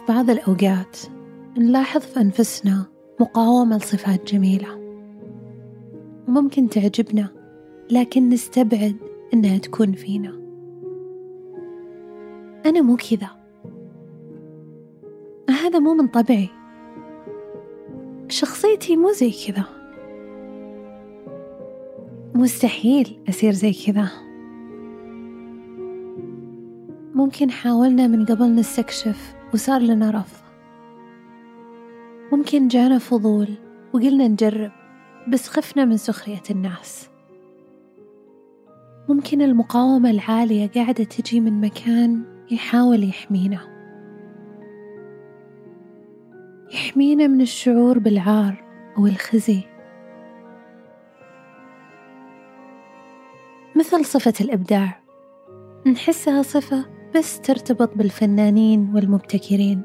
في بعض الأوقات نلاحظ في أنفسنا مقاومة لصفات جميلة. ممكن تعجبنا لكن نستبعد إنها تكون فينا. أنا مو كذا. هذا مو من طبعي شخصيتي مو زي كذا. مستحيل أصير زي كذا. ممكن حاولنا من قبل نستكشف وصار لنا رفض. ممكن جانا فضول وقلنا نجرب بس خفنا من سخرية الناس. ممكن المقاومة العالية قاعدة تجي من مكان يحاول يحمينا. يحمينا من الشعور بالعار أو الخزي. مثل صفة الإبداع. نحسها صفة بس ترتبط بالفنانين والمبتكرين.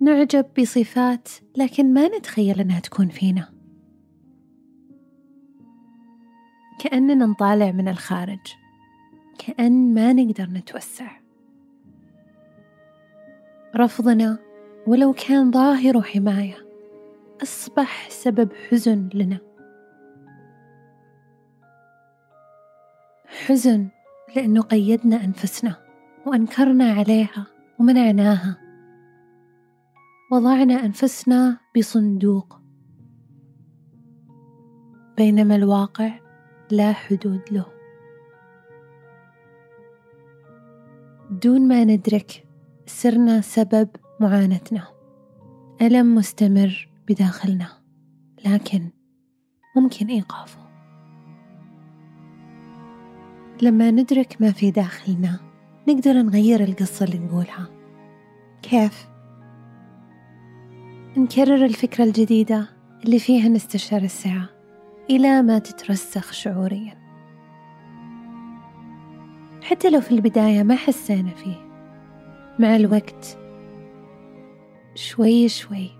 نعجب بصفات لكن ما نتخيل إنها تكون فينا. كأننا نطالع من الخارج. كأن ما نقدر نتوسع. رفضنا ولو كان ظاهر حماية. أصبح سبب حزن لنا. حزن لأنه قيدنا أنفسنا وأنكرنا عليها ومنعناها. وضعنا أنفسنا بصندوق. بينما الواقع لا حدود له. دون ما ندرك صرنا سبب معاناتنا. ألم مستمر بداخلنا لكن ممكن إيقافه. لما ندرك ما في داخلنا نقدر نغير القصة اللي نقولها. كيف؟ نكرر الفكرة الجديدة اللي فيها نستشعر السعة إلى ما تترسخ شعوريا. حتى لو في البداية ما حسينا فيه. مع الوقت شوي شوي.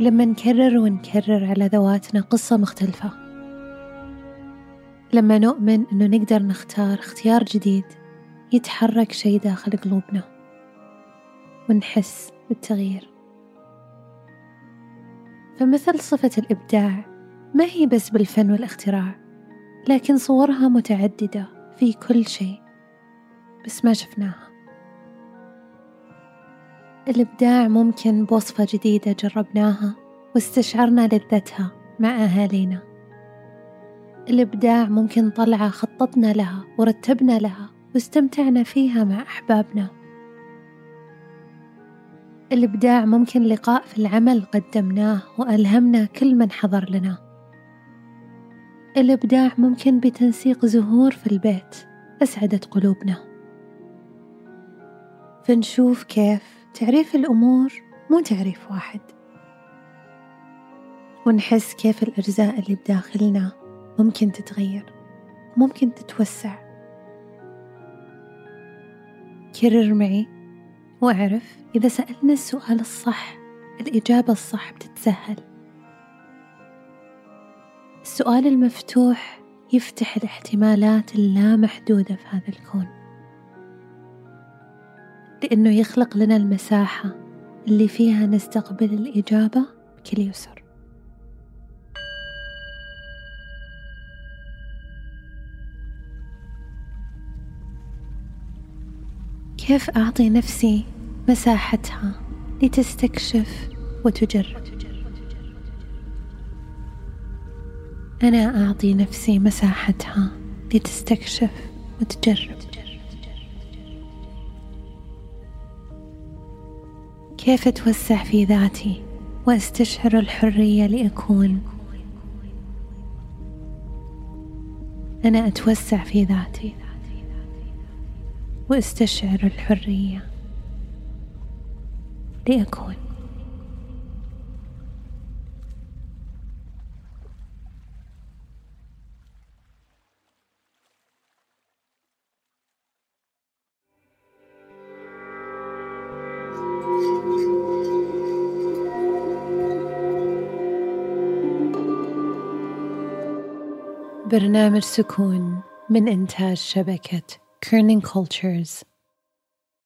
لما نكرر ونكرر على ذواتنا قصة مختلفة. لما نؤمن أنه نقدر نختار اختيار جديد يتحرك شي داخل قلوبنا ونحس بالتغيير. فمثل صفة الإبداع ما هي بس بالفن والاختراع لكن صورها متعددة في كل شيء بس ما شفناها. الإبداع ممكن بوصفة جديدة جربناها واستشعرنا لذتها مع أهالينا. الإبداع ممكن طلعة خططنا لها ورتبنا لها واستمتعنا فيها مع أحبابنا. الإبداع ممكن لقاء في العمل قدمناه وألهمنا كل من حضر لنا. الإبداع ممكن بتنسيق زهور في البيت أسعدت قلوبنا. فنشوف كيف تعريف الأمور مو تعريف واحد. ونحس كيف الأجزاء اللي بداخلنا ممكن تتغير ممكن تتوسع. كرر معي واعرف إذا سألنا السؤال الصح الإجابة الصح بتتسهل. السؤال المفتوح يفتح الاحتمالات اللامحدودة في هذا الكون. لأنه يخلق لنا المساحة اللي فيها نستقبل الإجابة بكل يسر. كيف أعطي نفسي مساحتها لتستكشف وتجرب؟ أنا أعطي نفسي مساحتها لتستكشف وتجرب. كيف أتوسع في ذاتي وأستشعر الحرية لأكون؟ أنا أتوسع في ذاتي. واستشعر الحرية. لأكون. برنامج سكون من إنتاج شبكة kerning cultures